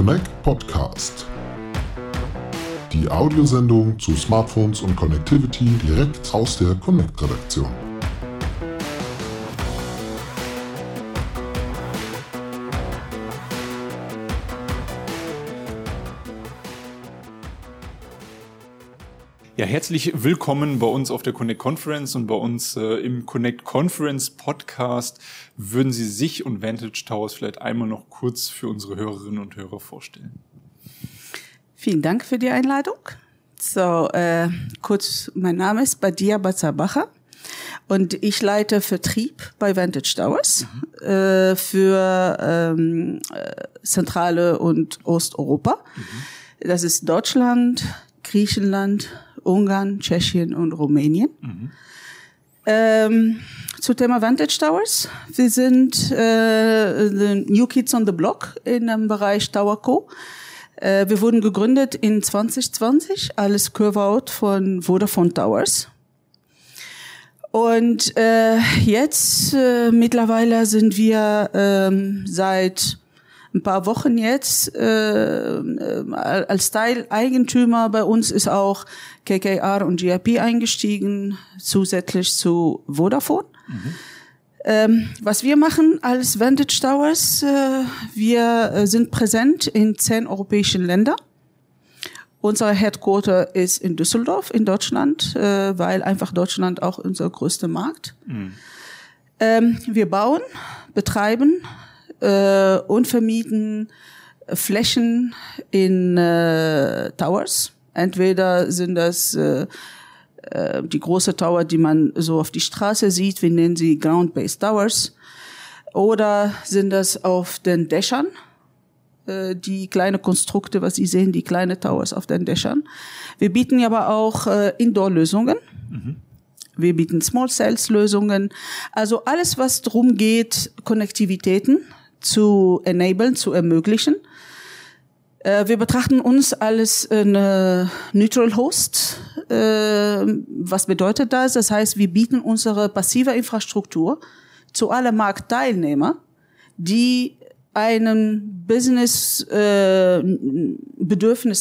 Connect Podcast. Die Audiosendung zu Smartphones und Connectivity direkt aus der Connect-Redaktion. Ja, herzlich willkommen bei uns auf der Connect Conference und bei uns äh, im Connect Conference Podcast. Würden Sie sich und Vantage Towers vielleicht einmal noch kurz für unsere Hörerinnen und Hörer vorstellen? Vielen Dank für die Einladung. So, äh, kurz, mein Name ist Badia Bazabacha und ich leite Vertrieb bei Vantage Towers mhm. äh, für ähm, äh, Zentrale und Osteuropa. Mhm. Das ist Deutschland, Griechenland, Ungarn, Tschechien und Rumänien. Mhm. Ähm, zu Thema Vantage Towers. Wir sind äh, the New Kids on the Block in dem Bereich Tower Co. Äh, wir wurden gegründet in 2020 als Curve-Out von Vodafone Towers. Und äh, jetzt äh, mittlerweile sind wir ähm, seit ein paar Wochen jetzt äh, äh als Teileigentümer bei uns ist auch KKR und GIP eingestiegen, zusätzlich zu Vodafone. Mhm. Ähm, was wir machen als Vantage Towers, äh, wir äh, sind präsent in zehn europäischen Ländern. Unser Headquarter ist in Düsseldorf in Deutschland, äh, weil einfach Deutschland auch unser größter Markt. Mhm. Ähm, wir bauen, betreiben äh, und vermieten Flächen in äh, Towers. Entweder sind das äh, äh, die große Tower, die man so auf die Straße sieht, wir nennen sie Ground-Based Towers, oder sind das auf den Dächern, äh, die kleine Konstrukte, was Sie sehen, die kleine Towers auf den Dächern. Wir bieten aber auch äh, Indoor-Lösungen. Mhm. Wir bieten Small Cells Lösungen. Also alles, was drum geht, Konnektivitäten zu enablen, zu ermöglichen. Äh, wir betrachten uns als eine Neutral Host. Äh, was bedeutet das? Das heißt, wir bieten unsere passive Infrastruktur zu allen Marktteilnehmer, die einen Business äh,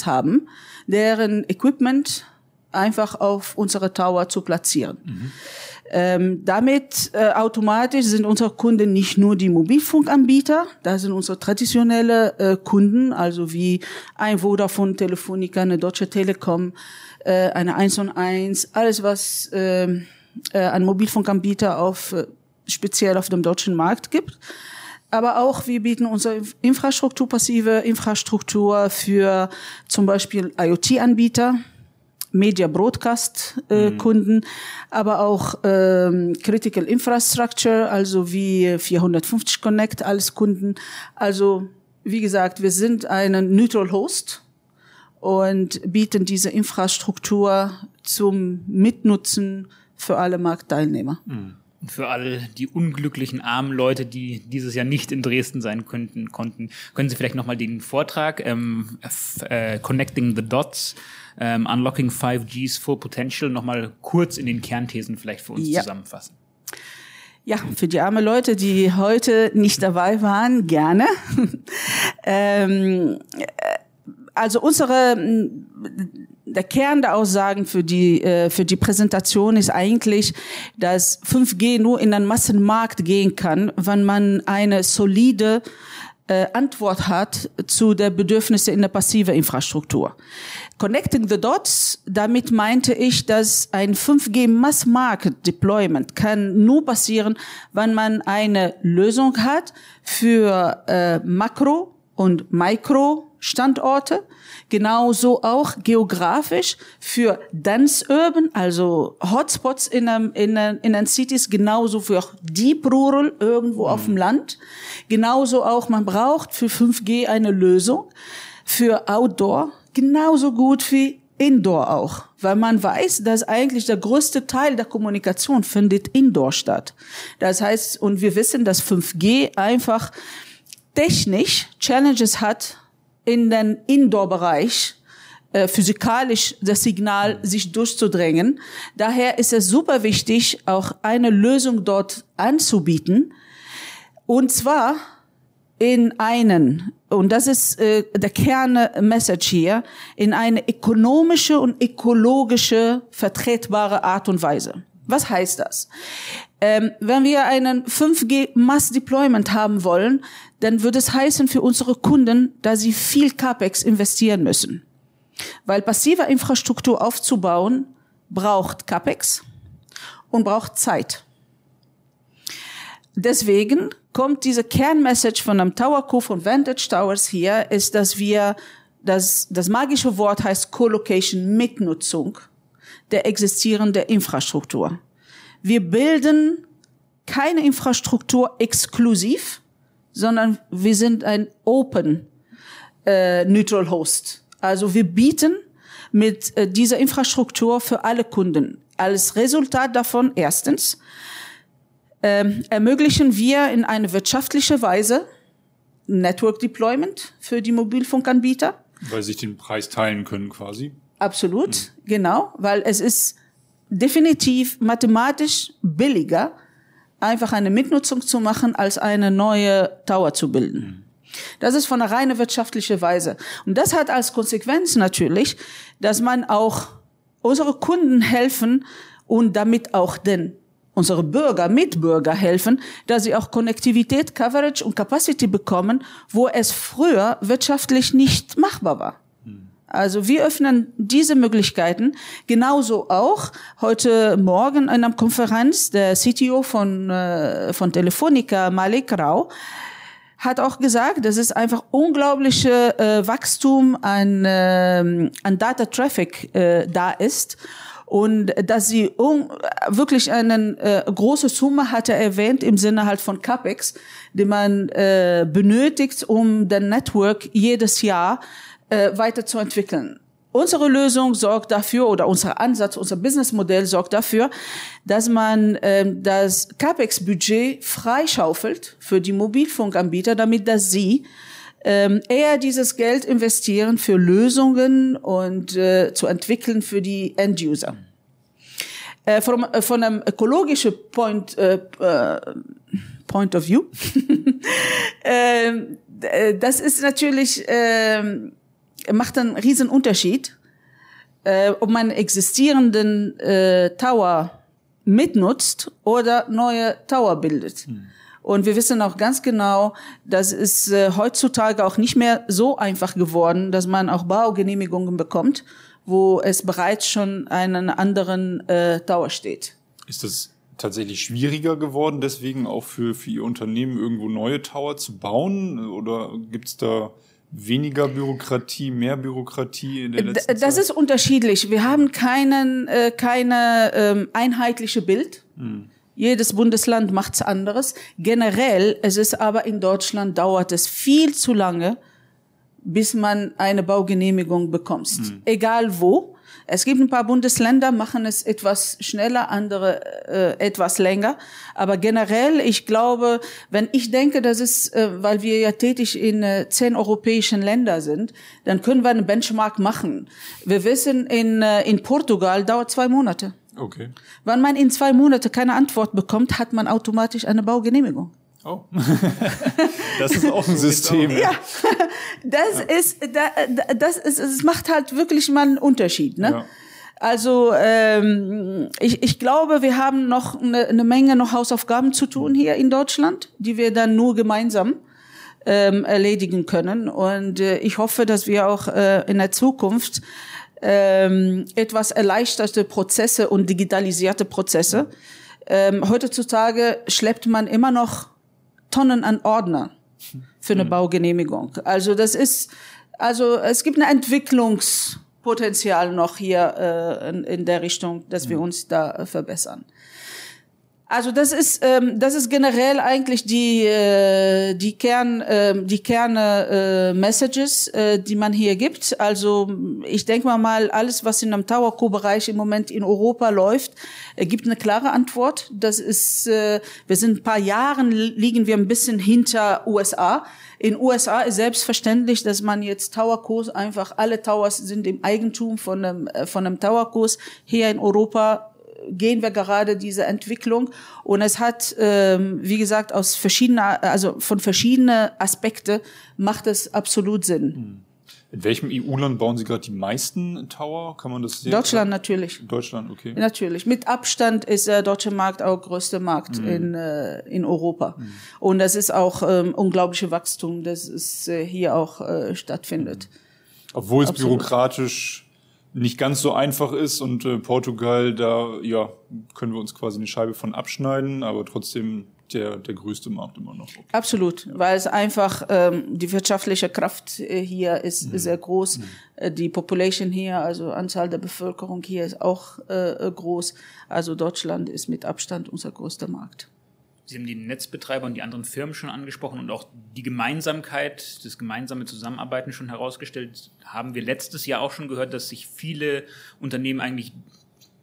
haben, deren Equipment einfach auf unsere Tower zu platzieren. Mhm. Ähm, damit äh, automatisch sind unsere Kunden nicht nur die Mobilfunkanbieter, da sind unsere traditionelle äh, Kunden, also wie ein Vodafone, Telefonica, eine Deutsche Telekom, äh, eine 1 und 1, alles was äh, äh, an Mobilfunkanbieter auf äh, speziell auf dem deutschen Markt gibt. Aber auch wir bieten unsere Infrastruktur, passive Infrastruktur für zum Beispiel IoT-Anbieter, Media Broadcast äh, mhm. Kunden, aber auch ähm, Critical Infrastructure, also wie 450 Connect als Kunden. Also wie gesagt, wir sind ein Neutral Host und bieten diese Infrastruktur zum Mitnutzen für alle Marktteilnehmer. Mhm für alle die unglücklichen armen Leute, die dieses Jahr nicht in Dresden sein könnten, konnten, können Sie vielleicht nochmal den Vortrag ähm, äh, Connecting the Dots, ähm, Unlocking 5G's Full Potential nochmal kurz in den Kernthesen vielleicht für uns ja. zusammenfassen. Ja, für die armen Leute, die heute nicht dabei waren, gerne. ähm, äh, also unsere der Kern der Aussagen für die, äh, für die Präsentation ist eigentlich, dass 5G nur in den Massenmarkt gehen kann, wenn man eine solide äh, Antwort hat zu der Bedürfnisse in der passive Infrastruktur. Connecting the Dots, damit meinte ich, dass ein 5G Mass Market Deployment kann nur passieren, wenn man eine Lösung hat für äh, Makro- und Mikro-Standorte, genauso auch geografisch für Dense Urban, also Hotspots in, einem, in, in den Cities, genauso für Deep Rural irgendwo mhm. auf dem Land. Genauso auch, man braucht für 5G eine Lösung für Outdoor, genauso gut wie Indoor auch, weil man weiß, dass eigentlich der größte Teil der Kommunikation findet Indoor statt. Das heißt, und wir wissen, dass 5G einfach technisch Challenges hat, in den Indoor-Bereich äh, physikalisch das Signal sich durchzudrängen. Daher ist es super wichtig, auch eine Lösung dort anzubieten. Und zwar in einen, und das ist äh, der Kern-Message hier, in eine ökonomische und ökologische vertretbare Art und Weise. Was heißt das? Ähm, wenn wir einen 5G Mass Deployment haben wollen, dann würde es heißen für unsere Kunden, dass sie viel CapEx investieren müssen. Weil passive Infrastruktur aufzubauen braucht CapEx und braucht Zeit. Deswegen kommt diese Kernmessage von einem Tower Co von Vantage Towers hier, ist, dass wir, das, das magische Wort heißt Co-Location, Mitnutzung der existierenden Infrastruktur. Wir bilden keine Infrastruktur exklusiv, sondern wir sind ein Open äh, Neutral Host. Also wir bieten mit äh, dieser Infrastruktur für alle Kunden. Als Resultat davon erstens ähm, ermöglichen wir in eine wirtschaftliche Weise Network Deployment für die Mobilfunkanbieter. Weil sich den Preis teilen können quasi. Absolut, mhm. genau, weil es ist definitiv mathematisch billiger, einfach eine Mitnutzung zu machen, als eine neue Tower zu bilden. Das ist von einer reine wirtschaftliche Weise. Und das hat als Konsequenz natürlich, dass man auch unsere Kunden helfen und damit auch den unsere Bürger, Mitbürger helfen, dass sie auch Konnektivität, Coverage und Capacity bekommen, wo es früher wirtschaftlich nicht machbar war. Also wir öffnen diese Möglichkeiten. Genauso auch heute Morgen in einer Konferenz der CTO von, äh, von Telefonica, Malik Rao, hat auch gesagt, dass es einfach unglaubliche äh, Wachstum an, äh, an Data Traffic äh, da ist und dass sie un wirklich eine äh, große Summe hatte erwähnt im Sinne halt von CapEx, die man äh, benötigt, um den Network jedes Jahr äh, weiterzuentwickeln. Unsere Lösung sorgt dafür oder unser Ansatz, unser Businessmodell sorgt dafür, dass man ähm, das CapEx-Budget freischaufelt für die Mobilfunkanbieter, damit dass sie ähm, eher dieses Geld investieren für Lösungen und äh, zu entwickeln für die End-User. Äh, von, äh, von einem ökologischen Point, äh, äh Point of View, ähm, äh, das ist natürlich äh, macht einen riesen Unterschied, äh, ob man existierenden äh, Tower mitnutzt oder neue Tower bildet. Hm. Und wir wissen auch ganz genau, dass es äh, heutzutage auch nicht mehr so einfach geworden, dass man auch Baugenehmigungen bekommt, wo es bereits schon einen anderen äh, Tower steht. Ist das tatsächlich schwieriger geworden, deswegen auch für, für Ihr Unternehmen irgendwo neue Tower zu bauen? Oder gibt es da weniger Bürokratie, mehr Bürokratie in der letzten Das Zeit? ist unterschiedlich. Wir haben keinen, äh, keine ähm, einheitliche Bild. Hm. Jedes Bundesland macht's anderes. Generell, es ist aber in Deutschland dauert es viel zu lange, bis man eine Baugenehmigung bekommt. Hm. Egal wo. Es gibt ein paar Bundesländer, machen es etwas schneller, andere äh, etwas länger. Aber generell, ich glaube, wenn ich denke, dass es, äh, weil wir ja tätig in äh, zehn europäischen Ländern sind, dann können wir einen Benchmark machen. Wir wissen, in, äh, in Portugal dauert zwei Monate. Okay. Wenn man in zwei Monate keine Antwort bekommt, hat man automatisch eine Baugenehmigung. Oh, das ist auch ein System. ja, das ja. ist, das ist, es macht halt wirklich mal einen Unterschied, ne? Ja. Also ähm, ich, ich glaube, wir haben noch eine, eine Menge noch Hausaufgaben zu tun hier in Deutschland, die wir dann nur gemeinsam ähm, erledigen können. Und äh, ich hoffe, dass wir auch äh, in der Zukunft ähm, etwas erleichterte Prozesse und digitalisierte Prozesse. Ähm, heutzutage schleppt man immer noch Tonnen an Ordner für eine mhm. Baugenehmigung. Also das ist, also es gibt ein Entwicklungspotenzial noch hier äh, in, in der Richtung, dass wir mhm. uns da äh, verbessern. Also das ist ähm, das ist generell eigentlich die äh, die Kern äh, die Kerne äh, Messages, äh, die man hier gibt. Also ich denke mal mal alles, was in einem Tower Co Bereich im Moment in Europa läuft, äh, gibt eine klare Antwort. Das ist äh, wir sind ein paar Jahren liegen wir ein bisschen hinter USA. In USA ist selbstverständlich, dass man jetzt Tower Co's einfach alle Towers sind im Eigentum von einem äh, von einem Tower Co's. Hier in Europa gehen wir gerade diese Entwicklung und es hat, ähm, wie gesagt, aus verschiedener, also von verschiedenen Aspekte macht es absolut Sinn. Hm. In welchem EU-Land bauen Sie gerade die meisten Tower? Kann man das sehen? Deutschland natürlich. Deutschland, okay. Natürlich. Mit Abstand ist der deutsche Markt auch größte Markt mhm. in, äh, in Europa. Mhm. Und das ist auch ähm, unglaubliche Wachstum, das es äh, hier auch äh, stattfindet. Obwohl es Absolut. bürokratisch nicht ganz so einfach ist und äh, Portugal, da ja, können wir uns quasi eine Scheibe von abschneiden, aber trotzdem der, der größte Markt immer noch. Absolut, ja. weil es einfach ähm, die wirtschaftliche Kraft äh, hier ist mhm. sehr groß. Mhm. Äh, die Population hier, also Anzahl der Bevölkerung hier ist auch äh, groß. Also Deutschland ist mit Abstand unser größter Markt. Sie haben die Netzbetreiber und die anderen Firmen schon angesprochen und auch die Gemeinsamkeit, das gemeinsame Zusammenarbeiten schon herausgestellt. Haben wir letztes Jahr auch schon gehört, dass sich viele Unternehmen eigentlich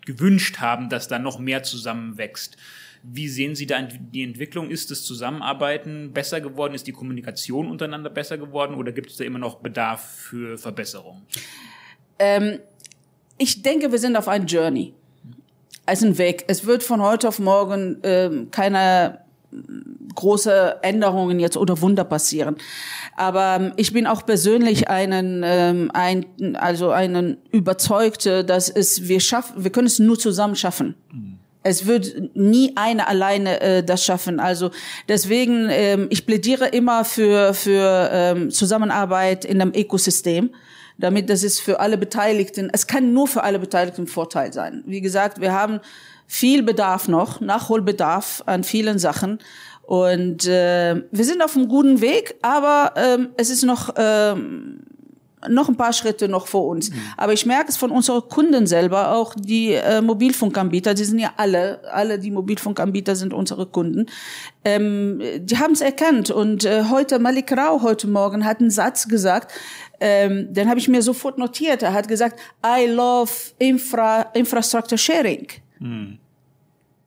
gewünscht haben, dass da noch mehr zusammenwächst. Wie sehen Sie da die Entwicklung? Ist das Zusammenarbeiten besser geworden? Ist die Kommunikation untereinander besser geworden? Oder gibt es da immer noch Bedarf für Verbesserung? Ähm, ich denke, wir sind auf einem Journey. Es ist ein Weg. Es wird von heute auf morgen ähm, keine große Änderungen jetzt oder Wunder passieren. Aber ähm, ich bin auch persönlich einen, ähm, ein, also einen überzeugte, dass es wir schaffen, wir können es nur zusammen schaffen. Mhm es wird nie eine alleine äh, das schaffen. Also deswegen, ähm, ich plädiere immer für, für ähm, Zusammenarbeit in einem Ökosystem, damit das ist für alle Beteiligten, es kann nur für alle Beteiligten Vorteil sein. Wie gesagt, wir haben viel Bedarf noch, Nachholbedarf an vielen Sachen. Und äh, wir sind auf einem guten Weg, aber ähm, es ist noch ähm, noch ein paar Schritte noch vor uns. Mhm. Aber ich merke es von unseren Kunden selber, auch die äh, Mobilfunkanbieter, die sind ja alle, alle die Mobilfunkanbieter sind unsere Kunden. Ähm, die haben es erkannt. Und äh, heute, Malik Rao heute Morgen hat einen Satz gesagt, ähm, den habe ich mir sofort notiert. Er hat gesagt, I love infra, infrastructure sharing. Mhm.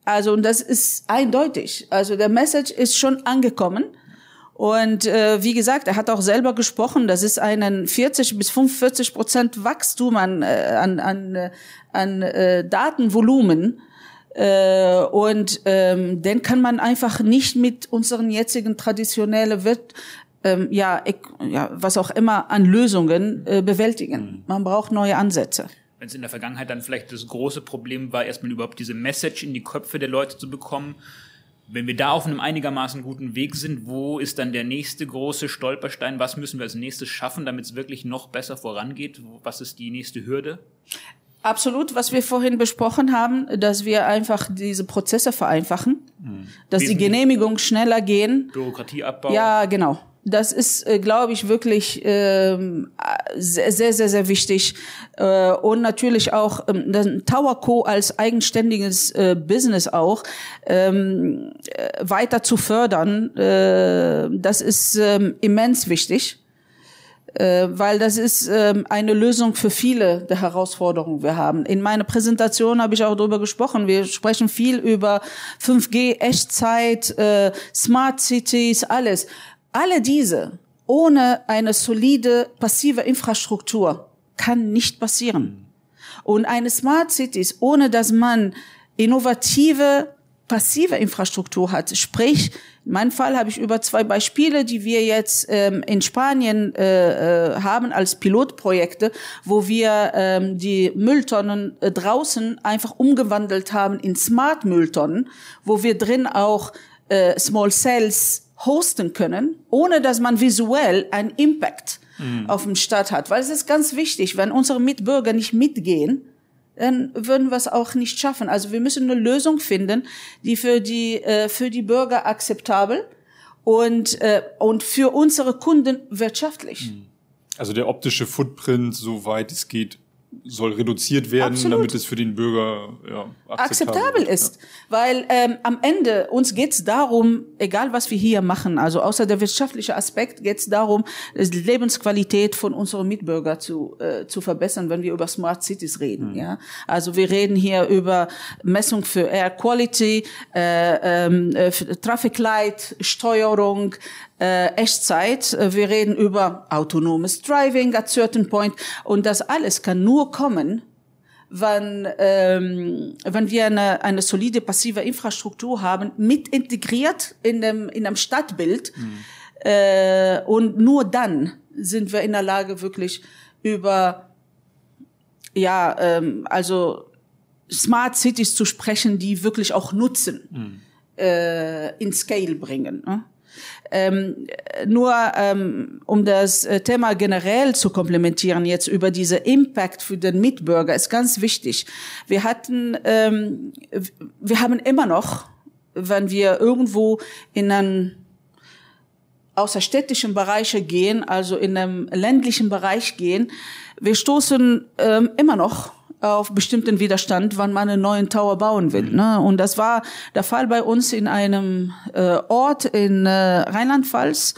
Also, und das ist eindeutig. Also, der Message ist schon angekommen. Und äh, wie gesagt, er hat auch selber gesprochen, das ist ein 40 bis 45 Prozent Wachstum an, äh, an, an, äh, an äh, Datenvolumen. Äh, und ähm, den kann man einfach nicht mit unseren jetzigen traditionellen Wirt ähm, ja, ich, ja, was auch immer an Lösungen äh, bewältigen. Mhm. Man braucht neue Ansätze wenn es in der Vergangenheit dann vielleicht das große Problem war, erstmal überhaupt diese Message in die Köpfe der Leute zu bekommen, wenn wir da auf einem einigermaßen guten Weg sind, wo ist dann der nächste große Stolperstein? Was müssen wir als nächstes schaffen, damit es wirklich noch besser vorangeht? Was ist die nächste Hürde? Absolut, was wir vorhin besprochen haben, dass wir einfach diese Prozesse vereinfachen, hm. dass die Genehmigungen schneller gehen. Bürokratieabbau. Ja, genau das ist, äh, glaube ich, wirklich ähm, sehr, sehr, sehr, wichtig. Äh, und natürlich auch ähm, Tower Co. als eigenständiges äh, Business auch ähm, äh, weiter zu fördern. Äh, das ist ähm, immens wichtig. Äh, weil das ist ähm, eine Lösung für viele der Herausforderungen wir haben. In meiner Präsentation habe ich auch darüber gesprochen. Wir sprechen viel über 5G, Echtzeit, äh, Smart Cities, alles. Alle diese ohne eine solide passive Infrastruktur kann nicht passieren. Und eine Smart Cities, ohne dass man innovative passive Infrastruktur hat, sprich, in meinem Fall habe ich über zwei Beispiele, die wir jetzt ähm, in Spanien äh, äh, haben als Pilotprojekte, wo wir ähm, die Mülltonnen äh, draußen einfach umgewandelt haben in Smart Mülltonnen, wo wir drin auch äh, Small Cells hosten können, ohne dass man visuell einen Impact mhm. auf den Stadt hat. Weil es ist ganz wichtig, wenn unsere Mitbürger nicht mitgehen, dann würden wir es auch nicht schaffen. Also wir müssen eine Lösung finden, die für die, äh, für die Bürger akzeptabel und, äh, und für unsere Kunden wirtschaftlich. Mhm. Also der optische Footprint, soweit es geht, soll reduziert werden, Absolut. damit es für den Bürger ja, akzeptabel, akzeptabel ist. Ja. Weil ähm, am Ende uns geht's darum, egal was wir hier machen, also außer der wirtschaftliche Aspekt, geht's darum, die Lebensqualität von unseren Mitbürgern zu, äh, zu verbessern, wenn wir über Smart Cities reden. Mhm. Ja, Also wir reden hier über Messung für Air Quality, äh, ähm, äh, Traffic Light, Steuerung, äh, Echtzeit. Äh, wir reden über autonomes Driving at certain point. Und das alles kann nur kommen, wenn, ähm, wenn wir eine, eine solide passive Infrastruktur haben, mit integriert in dem, in dem Stadtbild. Mhm. Äh, und nur dann sind wir in der Lage, wirklich über, ja, ähm, also Smart Cities zu sprechen, die wirklich auch Nutzen mhm. äh, in Scale bringen. Ne? Ähm, nur ähm, um das äh, Thema generell zu komplementieren, jetzt über diese Impact für den Mitbürger, ist ganz wichtig. Wir hatten, ähm, wir haben immer noch, wenn wir irgendwo in einen außerstädtischen Bereiche gehen, also in einem ländlichen Bereich gehen, wir stoßen ähm, immer noch auf bestimmten Widerstand, wann man einen neuen Tower bauen will. Mhm. Ne? Und das war der Fall bei uns in einem äh, Ort in äh, Rheinland-Pfalz,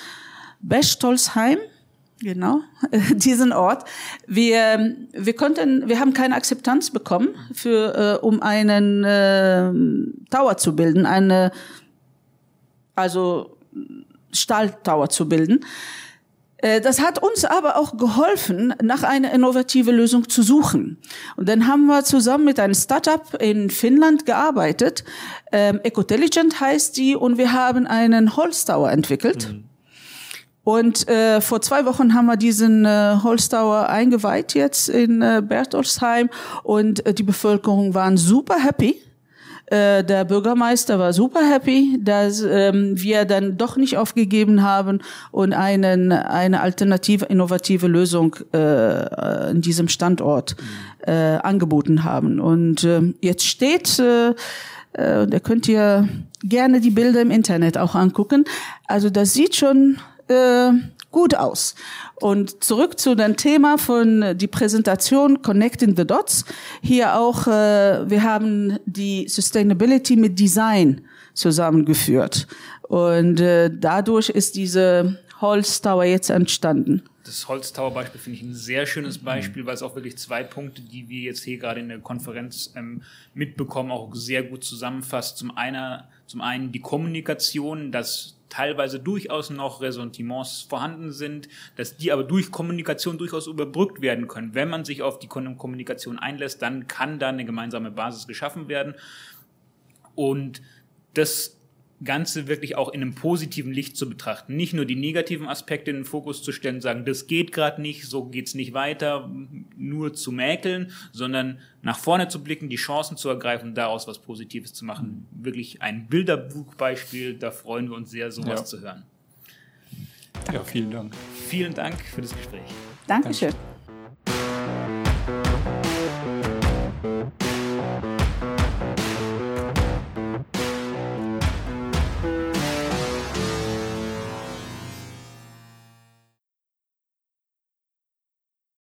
Bestolzheim. Genau, diesen Ort. Wir, wir konnten, wir haben keine Akzeptanz bekommen für, äh, um einen äh, Tower zu bilden, eine, also Stahltower zu bilden. Äh, das hat uns aber auch geholfen, nach einer innovative Lösung zu suchen. Und dann haben wir zusammen mit einem Startup in Finnland gearbeitet. Ähm, Ecotelligent heißt die und wir haben einen Holztower entwickelt. Mhm. Und äh, vor zwei Wochen haben wir diesen äh, Holztower eingeweiht jetzt in äh, Bertoldsheim und äh, die Bevölkerung waren super happy äh, der Bürgermeister war super happy, dass ähm, wir dann doch nicht aufgegeben haben und einen, eine alternative, innovative Lösung äh, in diesem Standort äh, angeboten haben. Und äh, jetzt steht, äh, äh, da könnt ihr gerne die Bilder im Internet auch angucken. Also das sieht schon äh, gut aus. Und zurück zu dem Thema von die Präsentation Connecting the Dots. Hier auch, äh, wir haben die Sustainability mit Design zusammengeführt. Und äh, dadurch ist diese Holztower jetzt entstanden. Das Holztower-Beispiel finde ich ein sehr schönes Beispiel, weil es auch wirklich zwei Punkte, die wir jetzt hier gerade in der Konferenz ähm, mitbekommen, auch sehr gut zusammenfasst. Zum einen, zum einen die Kommunikation, dass teilweise durchaus noch Ressentiments vorhanden sind, dass die aber durch Kommunikation durchaus überbrückt werden können. Wenn man sich auf die Kommunikation einlässt, dann kann da eine gemeinsame Basis geschaffen werden. Und das Ganze wirklich auch in einem positiven Licht zu betrachten. Nicht nur die negativen Aspekte in den Fokus zu stellen, sagen, das geht gerade nicht, so geht's nicht weiter, nur zu mäkeln, sondern nach vorne zu blicken, die Chancen zu ergreifen, daraus was Positives zu machen. Wirklich ein Bilderbuchbeispiel, da freuen wir uns sehr, sowas ja. zu hören. Ja, vielen Dank. Vielen Dank für das Gespräch. Dankeschön. Danke.